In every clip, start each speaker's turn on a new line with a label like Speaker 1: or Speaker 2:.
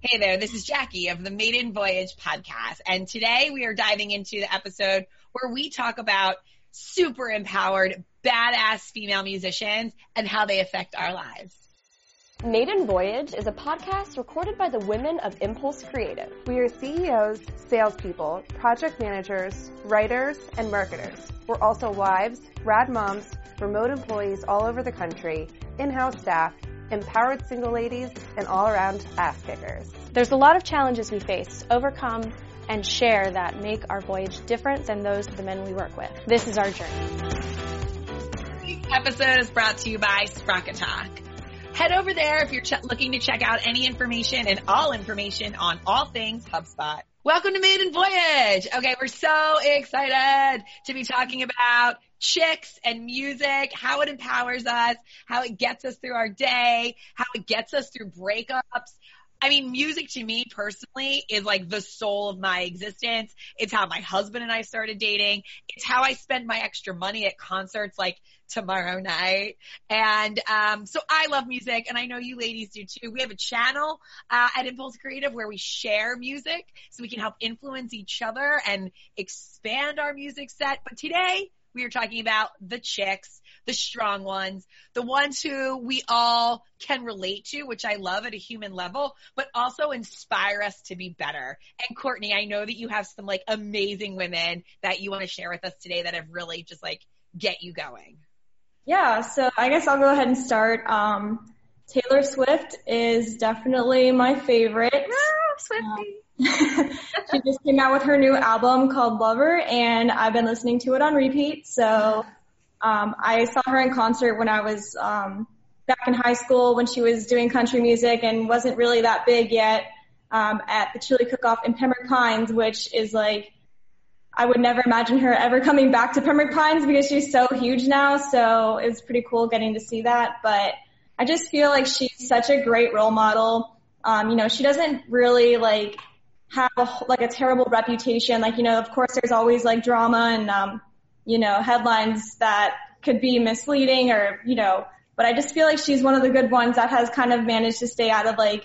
Speaker 1: Hey there, this is Jackie of the Maiden Voyage podcast. And today we are diving into the episode where we talk about super empowered, badass female musicians and how they affect our lives.
Speaker 2: Maiden Voyage is a podcast recorded by the women of Impulse Creative.
Speaker 3: We are CEOs, salespeople, project managers, writers, and marketers. We're also wives, rad moms, remote employees all over the country, in-house staff, empowered single ladies, and all-around ass kickers.
Speaker 2: There's a lot of challenges we face, overcome, and share that make our voyage different than those of the men we work with. This is our journey.
Speaker 1: This episode is brought to you by Sprocket Talk. Head over there if you're ch- looking to check out any information and all information on all things HubSpot. Welcome to Maiden Voyage. Okay, we're so excited to be talking about chicks and music, how it empowers us, how it gets us through our day, how it gets us through breakups. I mean, music to me personally is like the soul of my existence. It's how my husband and I started dating. It's how I spend my extra money at concerts like tomorrow night. And um, so I love music, and I know you ladies do too. We have a channel uh, at Impulse Creative where we share music so we can help influence each other and expand our music set. But today, we are talking about the chicks, the strong ones, the ones who we all can relate to, which I love at a human level, but also inspire us to be better. And Courtney, I know that you have some like amazing women that you want to share with us today that have really just like get you going.
Speaker 4: Yeah, so I guess I'll go ahead and start. Um, Taylor Swift is definitely my favorite.
Speaker 2: Oh, Swifty.
Speaker 4: She just came out with her new album called Lover, and I've been listening to it on repeat. So um, I saw her in concert when I was um, back in high school when she was doing country music and wasn't really that big yet um, at the Chili Cook-Off in Pembroke Pines, which is like I would never imagine her ever coming back to Pembroke Pines because she's so huge now. So it's pretty cool getting to see that. But I just feel like she's such a great role model. Um, you know, she doesn't really like have a, like a terrible reputation. Like, you know, of course there's always like drama and, um, you know, headlines that could be misleading or, you know, but I just feel like she's one of the good ones that has kind of managed to stay out of like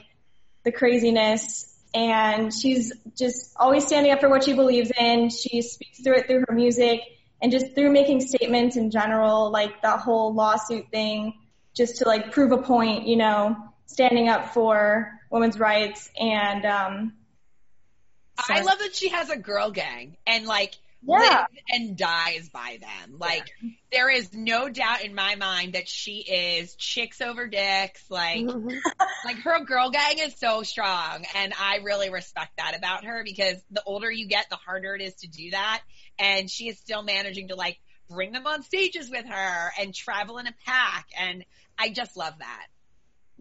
Speaker 4: the craziness and she's just always standing up for what she believes in. She speaks through it through her music and just through making statements in general, like that whole lawsuit thing, just to like prove a point, you know, standing up for women's rights and um
Speaker 1: I love that she has a girl gang and like
Speaker 4: Yeah.
Speaker 1: lives and dies by them. Like there is no doubt in my mind that she is chicks over dicks. Like mm-hmm. like her girl gang is so strong and I really respect that about her because the older you get, the harder it is to do that. And she is still managing to like bring them on stages with her and travel in a pack. And I just love that.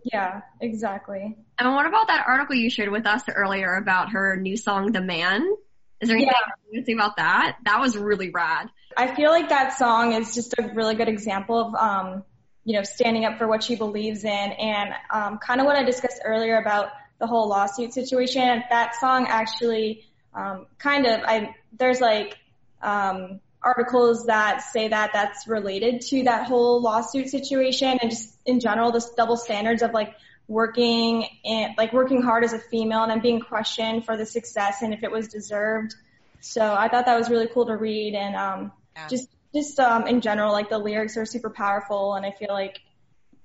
Speaker 4: Yeah, exactly.
Speaker 5: And what about that article you shared with us earlier about her new song, The Man? Is there anything you can say about that? That was really rad.
Speaker 4: I feel like that song is just a really good example of, um, you know, standing up for what she believes in and um, kind of what I discussed earlier about the whole lawsuit situation. That song actually um, kind of, I there's like um, articles that say that that's related to that whole lawsuit situation and just in general this double standards of like working and like working hard as a female and then being questioned for the success and if it was deserved. So I thought that was really cool to read and um,
Speaker 1: Yeah.
Speaker 4: just just um, in general like the lyrics are super powerful and I feel like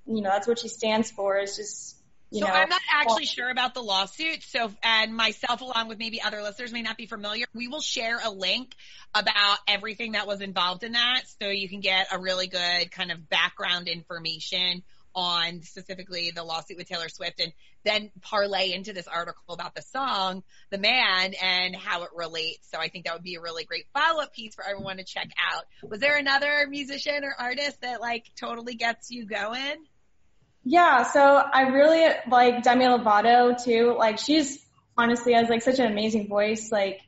Speaker 4: you know that's what she stands for is just you
Speaker 1: so
Speaker 4: know
Speaker 1: I'm not actually sure about the lawsuit. So, and myself, along with maybe other listeners, may not be familiar. We will share a link about everything that was involved in that, so you can get a really good kind of background information on specifically the lawsuit with Taylor Swift, and then parlay into this article about the song, "The Man," and how it relates. So, I think that would be a really great follow-up piece for everyone to check out. Was there another musician or artist that like totally gets you going?
Speaker 4: Yeah, so I really like Demi Lovato too. Like she's honestly has like such an amazing voice. Like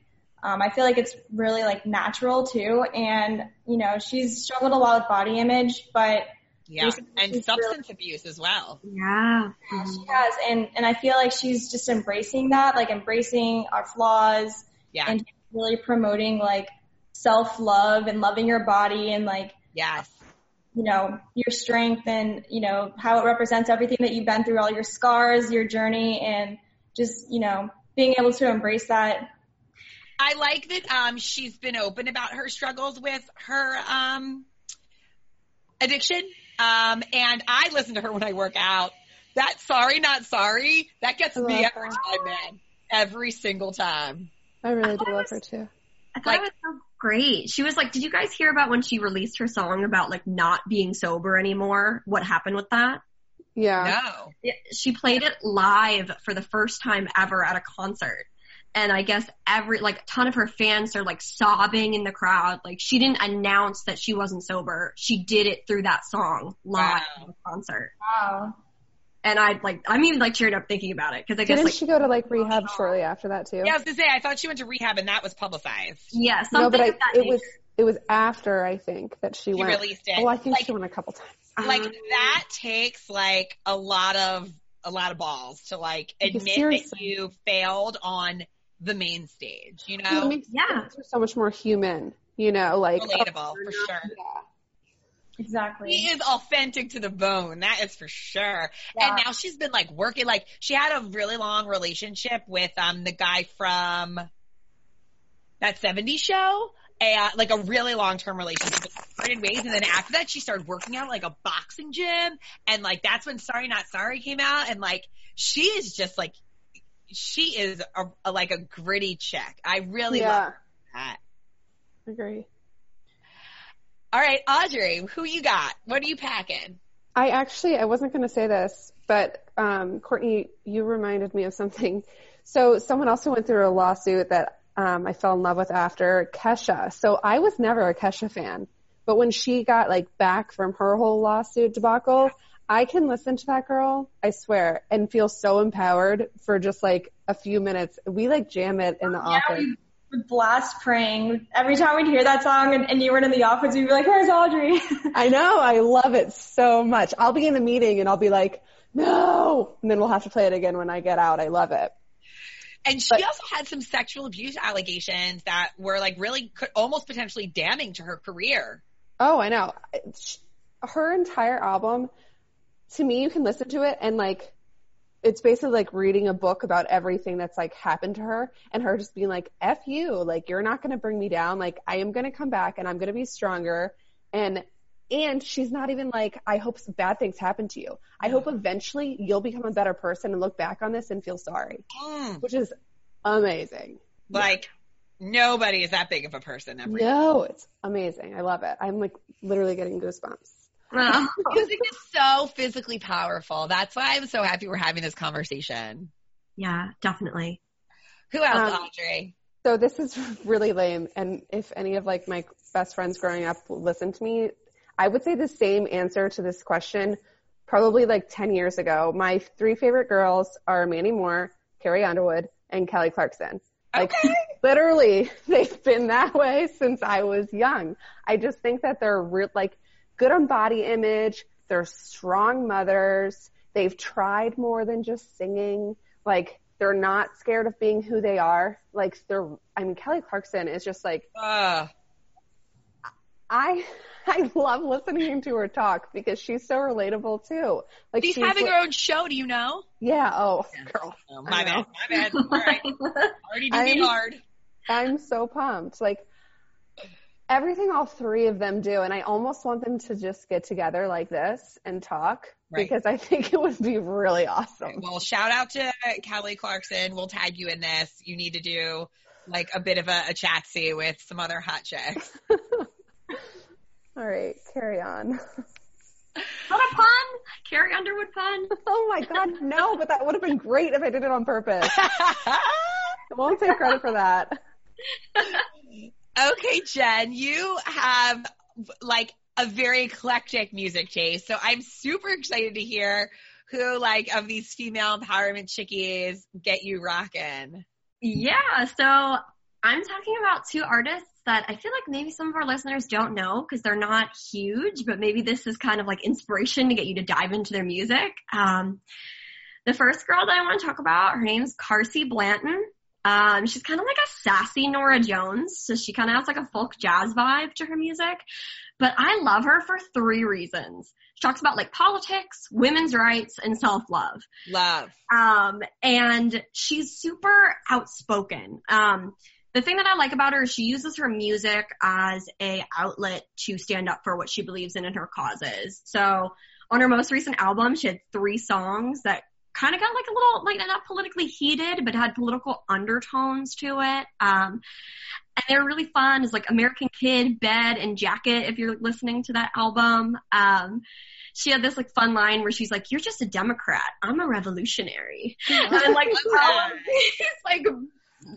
Speaker 4: um, I feel like it's really like natural too, and you know she's struggled a lot with body image, but
Speaker 1: Yeah, and
Speaker 4: she's
Speaker 1: substance abuse as well.
Speaker 5: Yeah.
Speaker 4: she has, and and I feel like she's just embracing that, like embracing our flaws,
Speaker 1: Yeah.
Speaker 4: and really promoting like self love and loving your body and like
Speaker 1: Yes.
Speaker 4: You know, your strength and, you know, how it represents everything that you've been through, all your scars, your journey, and just, you know, being able to embrace that.
Speaker 1: I like that um, she's been open about her struggles with her um, addiction. Um, and I listen to her when I work out. That sorry, not sorry, that gets me every
Speaker 3: her.
Speaker 1: time, man. Every single time.
Speaker 3: I really
Speaker 5: thought
Speaker 3: do
Speaker 5: it
Speaker 3: love
Speaker 5: was-
Speaker 3: her too.
Speaker 5: I thought
Speaker 1: Like-
Speaker 5: it was so great. She was like, did you guys hear about when she released her song about like not being sober anymore? What happened with that?
Speaker 3: Yeah.
Speaker 1: No.
Speaker 5: She played it live for the first time ever at a concert. And I guess every, like a ton of her fans are like sobbing in the crowd. Like she didn't announce that she wasn't sober. She did it through that song live
Speaker 1: Wow.
Speaker 5: at a concert.
Speaker 4: Wow.
Speaker 5: And I like, I'm even like cheered up thinking about it because I guess
Speaker 3: Didn't
Speaker 5: like,
Speaker 3: she go to like rehab shortly after that too?
Speaker 1: Yeah, I was gonna say I thought she went to rehab and that was publicized.
Speaker 5: yeah, something
Speaker 3: no, but I,
Speaker 5: that
Speaker 3: it
Speaker 5: nature.
Speaker 3: was it was after I think that she
Speaker 1: She
Speaker 3: went.
Speaker 1: released it.
Speaker 3: Oh, I think
Speaker 1: like,
Speaker 3: she went a couple times.
Speaker 1: like
Speaker 5: Um,
Speaker 1: that takes like a lot of a lot of balls to like admit that you failed on the main stage. You
Speaker 3: Well, it
Speaker 1: know,
Speaker 3: makes
Speaker 5: Yeah.
Speaker 3: it makes so much more human. You know, like
Speaker 1: relatable for sure.
Speaker 3: yeah.
Speaker 4: Exactly.
Speaker 1: He is authentic to the bone. That is for sure.
Speaker 4: Yeah.
Speaker 1: And now she's been like working, like she had a really long relationship with um the guy from that 70s show. And like a really long term relationship parted ways. And then after that, she started working out like a boxing gym. And like that's when Sorry Not Sorry came out. And like she is just like, she is a, a like a gritty chick. I really love
Speaker 3: yeah,
Speaker 1: that.
Speaker 3: agree.
Speaker 1: All right, Audrey, who you got? What are you packing?
Speaker 3: I actually I wasn't going to say this, but um, Courtney, you reminded me of something. So someone also went through a lawsuit that um, I fell in love with after Kesha. So I was never a Kesha fan, but when she got like back from her whole lawsuit debacle, I can listen to that girl, I swear, and feel so empowered for just like a few minutes. We like jam it in the
Speaker 4: Yeah,
Speaker 3: office.
Speaker 4: we would blast praying. Every time we'd hear that song and, and you weren't in the office, we'd be like, where's Audrey?
Speaker 3: I know. I love it so much. I'll be in a meeting and I'll be like, no, and then we'll have to play it again when I get out. I love it.
Speaker 1: And she
Speaker 3: But-
Speaker 1: also had some sexual abuse allegations that were like really could almost potentially damning to her career.
Speaker 3: Oh, I know. It's- Her entire album, to me, you can listen to it and like, it's basically like reading a book about everything that's like happened to her and her just being like, F you, like you're not going to bring me down. Like I am going to come back and I'm going to be stronger. And, and she's not even like, I hope some bad things happen to you. I hope eventually you'll become a better person and look back on this and feel sorry,
Speaker 1: Mm,
Speaker 3: which is amazing.
Speaker 1: like nobody is that big of a person ever.
Speaker 3: No, it's amazing. I love it. I'm like literally getting goosebumps.
Speaker 5: Well,
Speaker 1: Music is so physically powerful. That's why I'm so happy we're having this conversation.
Speaker 5: yeah, definitely.
Speaker 1: Who else,
Speaker 3: Um,
Speaker 1: Audrey?
Speaker 3: So this is really lame. And if any of like my best friends growing up listen to me, I would say the same answer to this question probably like 10 years ago. My three favorite girls are Mandy Moore, Carrie Underwood, and Kelly Clarkson. Like
Speaker 1: Okay.
Speaker 3: literally, they've been that way since I was young. I just think that they're real, like good on body image. They're strong mothers. They've tried more than just singing. Like they're not scared of being who they are. Like they're, I mean, Kelly Clarkson is just like,
Speaker 1: Uh,
Speaker 3: I, I love listening to her talk because she's so relatable too. Like
Speaker 1: she's having her own show. Do you know?
Speaker 3: yeah. Oh, girl.
Speaker 1: Oh, my bad. My bad. All right. Already do me
Speaker 3: I'm-
Speaker 1: hard.
Speaker 3: I'm so pumped. Like everything all three of them do, and I almost want them to just get together like this and talk
Speaker 1: Right.
Speaker 3: because I think it would be really awesome.
Speaker 1: Well, shout out to Kelly Clarkson. We'll tag you in this. You need to do like a bit of a, a chatsy with some other hot chicks.
Speaker 3: All right, carry on.
Speaker 5: What a pun! Carrie Underwood pun.
Speaker 3: Oh my god, no, but that would have been great if I did it on purpose. I won't take credit for that.
Speaker 1: Okay, Jen, you have like a very eclectic music taste. So I'm super excited to hear who like of these female empowerment chickies get you rocking.
Speaker 5: Yeah, so I'm talking about two artists that I feel like maybe some of our listeners don't know because they're not huge, but maybe this is kind of like inspiration to get you to dive into their music. Um, the first girl that I want to talk about, her name's Carsie Blanton. Um, she's kind of like a sassy Norah Jones, so she kind of has like a folk jazz vibe to her music. But I love her for three reasons. She talks about like politics, women's rights, and self-love.
Speaker 1: Love.
Speaker 5: Um, and she's super outspoken. Um, the thing that I like about her is she uses her music as a outlet to stand up for what she believes in and her causes. So on her most recent album, she had three songs that kind of got like a little, like not politically heated, but had political undertones to it. Um, and they're really fun. It's like American Kid, Bed, and Jacket. If you're listening to that album, um, she had this like fun line where she's like, "You're just a Democrat. I'm a revolutionary." and like, it's like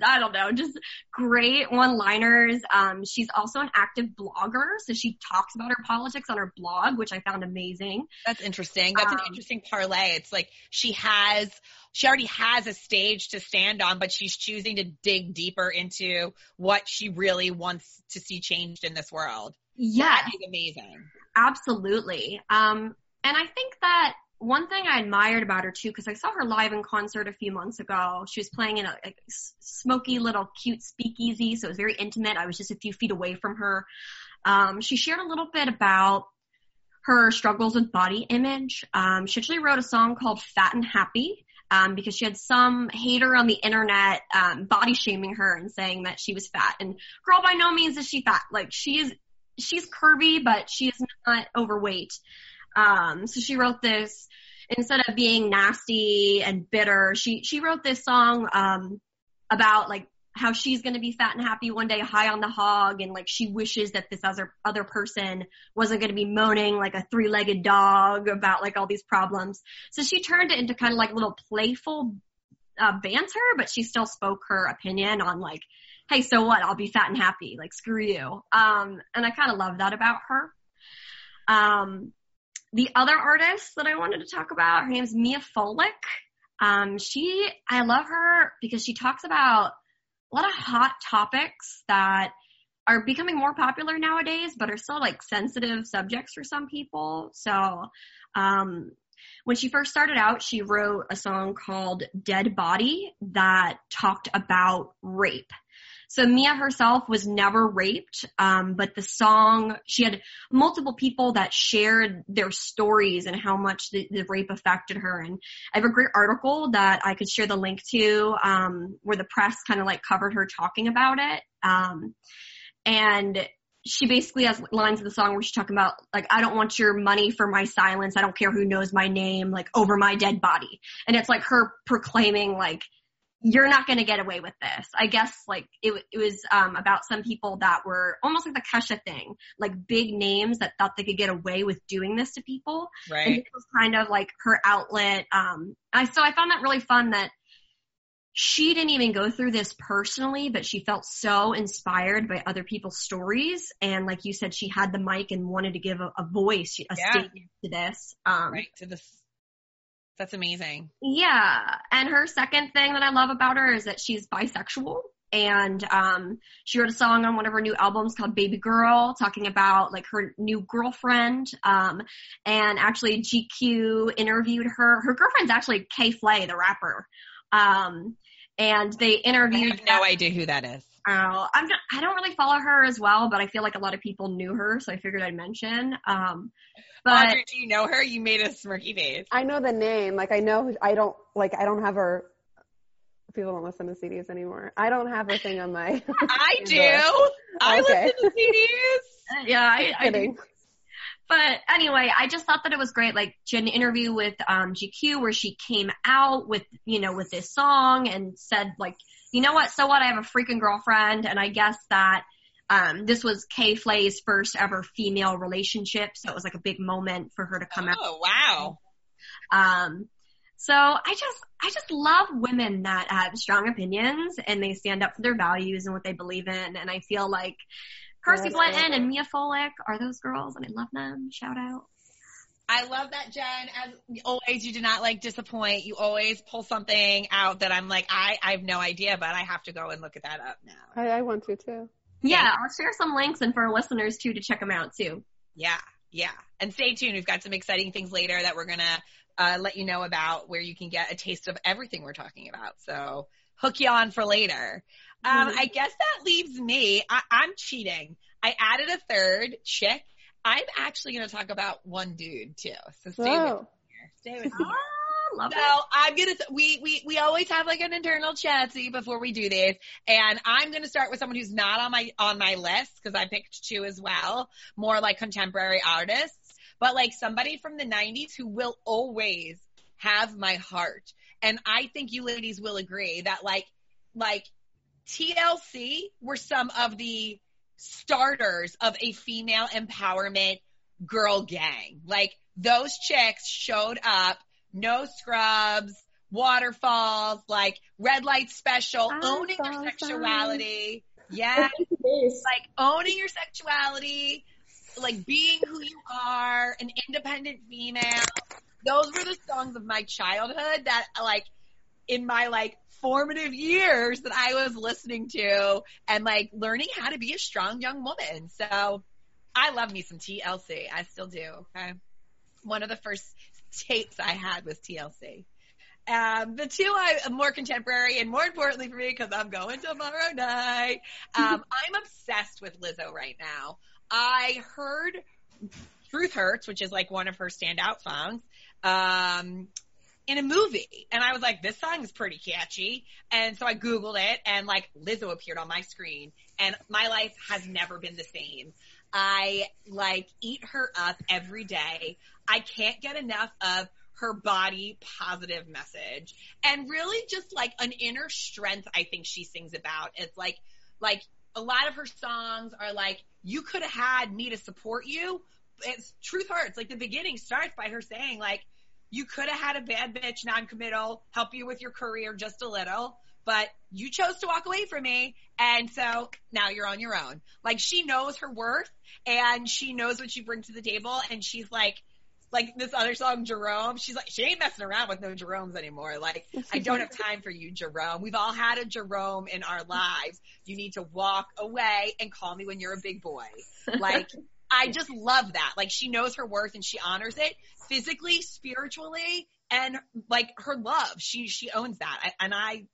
Speaker 5: I don't know, just great one-liners. Um, she's also an active blogger, so she talks about her politics on her blog, which I found amazing.
Speaker 1: That's interesting. That's um, an interesting parlay. It's like she has, she already has a stage to stand on, but she's choosing to dig deeper into what she really wants to see changed in this world.
Speaker 5: Yeah,
Speaker 1: that is amazing.
Speaker 5: Absolutely. Um, and I think that one thing I admired about her too, because I saw her live in concert a few months ago. She was playing in a, a, smoky little cute speakeasy, so it was very intimate. I was just a few feet away from her. Um, she shared a little bit about her struggles with body image. Um, she actually wrote a song called Fat and Happy. Um, because she had some hater on the internet um, body shaming her and saying that she was fat. And girl, by no means is she fat. Like she is, she's curvy, but she is not overweight. Um, so she wrote this instead of being nasty and bitter. She she wrote this song um, about like how she's going to be fat and happy one day high on the hog and like she wishes that this other other person wasn't going to be moaning like a three-legged dog about like all these problems. So she turned it into kind of like a little playful uh, banter but she still spoke her opinion on like hey so what? I'll be fat and happy. Like screw you. Um and i kind of love that about her. Um the other artist that I wanted to talk about, her name's Miya Folick. Um, she, I love her because she talks about a lot of hot topics that are becoming more popular nowadays, but are still like sensitive subjects for some people. So, um, when she first started out, she wrote a song called Dead Body that talked about rape. So Miya herself was never raped, um, but the song, she had multiple people that shared their stories and how much the, the rape affected her. And I have a great article that I could share the link to, um, where the press kind of like covered her talking about it. Um, and she basically has lines in the song where she's talking about like I don't want your money for my silence. I don't care who knows my name, like over my dead body. And it's like her proclaiming like you're not going to get away with this. I guess like it, it was um, about some people that were almost like the Kesha thing, like big names that thought they could get away with doing this to people.
Speaker 1: Right.
Speaker 5: And it was kind of like her outlet. Um, I so I found that really fun that she didn't even go through this personally, but she felt so inspired by other people's stories. And like you said, she had the mic and wanted to give a, a voice, a yeah. statement to this. Um,
Speaker 1: right to this that's amazing.
Speaker 5: Yeah. And her second thing that I love about her is that she's bisexual. And um, she wrote a song on one of her new albums called Baby Girl, talking about like her new girlfriend. Um, and actually GQ interviewed her. Her girlfriend's actually K.Flay, the rapper. Um, and they interviewed.
Speaker 1: I have no idea who that is.
Speaker 5: Oh, I'm not, I don't really follow her as well, but I feel like a lot of people knew her, so I figured I'd mention. Um, but
Speaker 1: Audrey, do you know her? You made a smirky face.
Speaker 3: I know the name. Like I know. I don't like. I don't have her. People don't listen to CDs anymore. I don't have her thing on my.
Speaker 1: I do. I okay. listen to CDs.
Speaker 5: yeah, I, I do. But anyway, I just thought that it was great. Like she had an interview with um, GQ where she came out with you know with this song and said like you know what? So what? I have a freaking girlfriend, and I guess that um, this was K.Flay's first ever female relationship, so it was like a big moment for her to come
Speaker 1: oh,
Speaker 5: out.
Speaker 1: Oh wow!
Speaker 5: Um, so I just I just love women that have strong opinions and they stand up for their values and what they believe in, and I feel like Carsie Blanton and Miya Folick are those girls, and I love them. Shout out.
Speaker 1: I love that, Jen. As always, you do not like disappoint. You always pull something out that I'm like, I, I have no idea, but I have to go and look at that up now.
Speaker 3: I, I want to too.
Speaker 5: Yeah, I'll share some links and for our listeners too to check them out too.
Speaker 1: Yeah, yeah. And stay tuned. We've got some exciting things later that we're gonna uh, let you know about where you can get a taste of everything we're talking about. So hook you on for later. Um, I guess that leaves me. I, I'm cheating. I added a third chick. I'm actually going to talk about one dude too. So stay with me
Speaker 3: Whoa.
Speaker 1: here. Stay with me.
Speaker 5: Ah, love
Speaker 1: So
Speaker 5: it.
Speaker 1: I'm gonna we we we always have like an internal chatsy before we do this, and I'm gonna start with someone who's not on my on my list because I picked two as well, more like contemporary artists, but like somebody from the '90s who will always have my heart, and I think you ladies will agree that like like TLC were some of the starters of a female empowerment girl gang. Like those chicks showed up, no scrubs, waterfalls, like red light special,
Speaker 2: I
Speaker 1: owning their sexuality. Yeah, like owning your sexuality, like being who you are, an independent female. Those were the songs of my childhood that like in my like formative years that I was listening to and like learning how to be a strong young woman. So I love me some TLC. I still do. Okay. One of the first tapes I had was TLC. Um, the two I more contemporary and more importantly for me because I'm going tomorrow night. Um, I'm obsessed with Lizzo right now. I heard Truth Hurts, which is like one of her standout songs, um, in a movie. And I was like, this song is pretty catchy. And so I Googled it and like Lizzo appeared on my screen and my life has never been the same. I like eat her up every day. I can't get enough of her body positive message and really just like an inner strength I think she sings about. It's like, like a lot of her songs are like, you could have had me to support you. It's truth hurts. Like the beginning starts by her saying like, you could have had a bad bitch non-committal help you with your career just a little, but you chose to walk away from me. And so now you're on your own. Like she knows her worth and she knows what she brings to the table. And she's like, like this other song, Jerome, she's like, she ain't messing around with no Jeromes anymore. Like, I don't have time for you, Jerome. We've all had a Jerome in our lives. You need to walk away and call me when you're a big boy. Like, I just love that. Like, she knows her worth and she honors it physically, spiritually, and like her love. She, she owns that. I, and I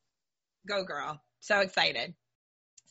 Speaker 1: go girl. So excited.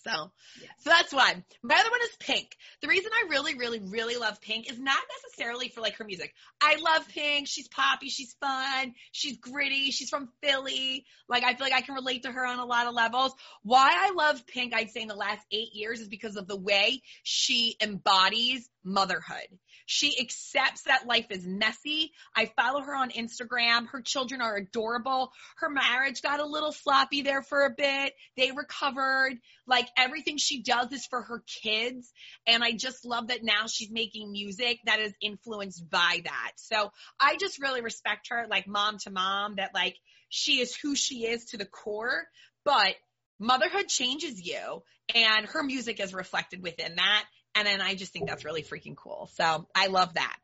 Speaker 1: So, so that's one. My other one is Pink. The reason I really, really, really love Pink is not necessarily for like her music. I love Pink. She's poppy. She's fun. She's gritty. She's from Philly. Like I feel like I can relate to her on a lot of levels. Why I love Pink, I'd say in the last eight years is because of the way she embodies motherhood. She accepts that life is messy. I follow her on Instagram. Her children are adorable. Her marriage got a little sloppy there for a bit. They recovered. Like everything she does is for her kids. And I just love that now she's making music that is influenced by that. So I just really respect her, like mom to mom, that like she is who she is to the core, but motherhood changes you and her music is reflected within that. And then I just think that's really freaking cool. So I love that.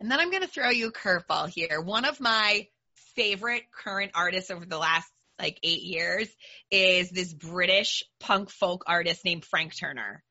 Speaker 1: And then I'm going to throw you a curveball here. One of my favorite current artists over the last like eight years is this British punk folk artist named Frank Turner.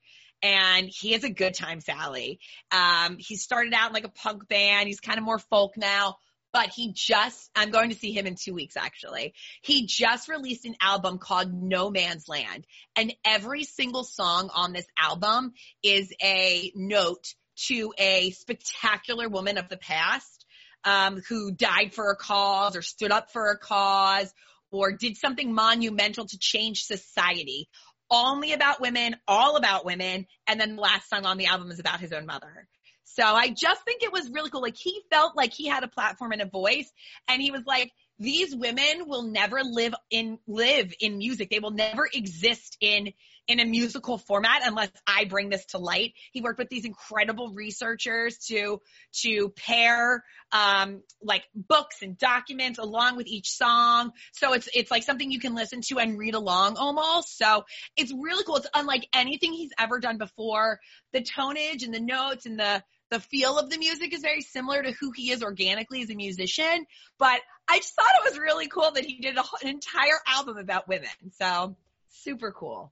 Speaker 1: And he has a good time, Sally. Um, he started out in like a punk band. He's kind of more folk now, but he just, I'm going to see him in two weeks actually. He just released an album called No Man's Land and every single song on this album is a note to a spectacular woman of the past, um, who died for a cause or stood up for a cause or did something monumental to change society. Only about women, all about women. And then the last song on the album is about his own mother. So I just think it was really cool. Like he felt like he had a platform and a voice and he was like, these women will never live in, live in music. They will never exist in, in a musical format unless I bring this to light. He worked with these incredible researchers to, to pair, um, like books and documents along with each song. So it's, it's like something you can listen to and read along almost. So it's really cool. It's unlike anything he's ever done before. The tonage and the notes and the, the feel of the music is very similar to who he is organically as a musician, but I just thought it was really cool that he did a, an entire album about women. So super cool.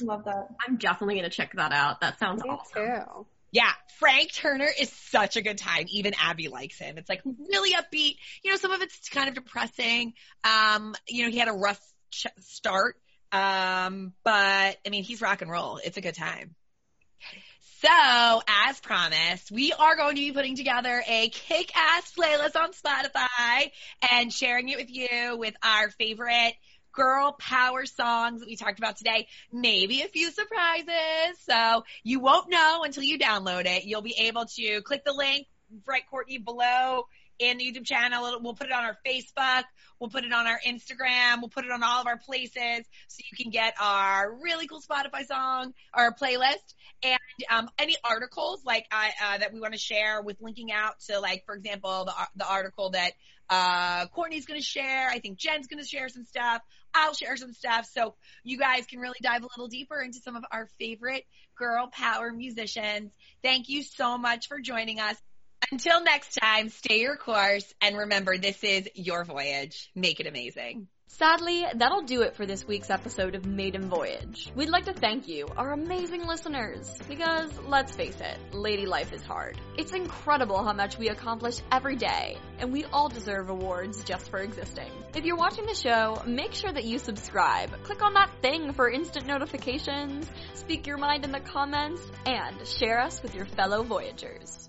Speaker 4: Love that.
Speaker 5: I'm definitely gonna check that out. That sounds
Speaker 3: Me
Speaker 5: awesome.
Speaker 3: too.
Speaker 1: Yeah, Frank Turner is such a good time. Even Abby likes him. It's like really upbeat. You know, some of it's kind of depressing. Um, you know, he had a rough ch- start. Um, but I mean, he's rock and roll. It's a good time. So, as promised, we are going to be putting together a kick-ass playlist on Spotify and sharing it with you with our favorite girl power songs that we talked about today. Maybe a few surprises. So you won't know until you download it. You'll be able to click the link, right, Courtney, below in the YouTube channel. We'll put it on our Facebook. We'll put it on our Instagram. We'll put it on all of our places so you can get our really cool Spotify song, our playlist, and um, any articles like uh, uh, that we want to share with linking out to, like for example, the the article that uh, Courtney's going to share. I think Jen's going to share some stuff. I'll share some stuff so you guys can really dive a little deeper into some of our favorite girl power musicians. Thank you so much for joining us. Until next time, stay your course and remember this is your voyage. Make it amazing.
Speaker 6: Sadly, that'll do it for this week's episode of Maiden Voyage. We'd like to thank you, our amazing listeners, because let's face it, lady life is hard. It's incredible how much we accomplish every day, and we all deserve awards just for existing. If you're watching the show, make sure that you subscribe. Click on that thing for instant notifications, speak your mind in the comments, and share us with your fellow Voyagers.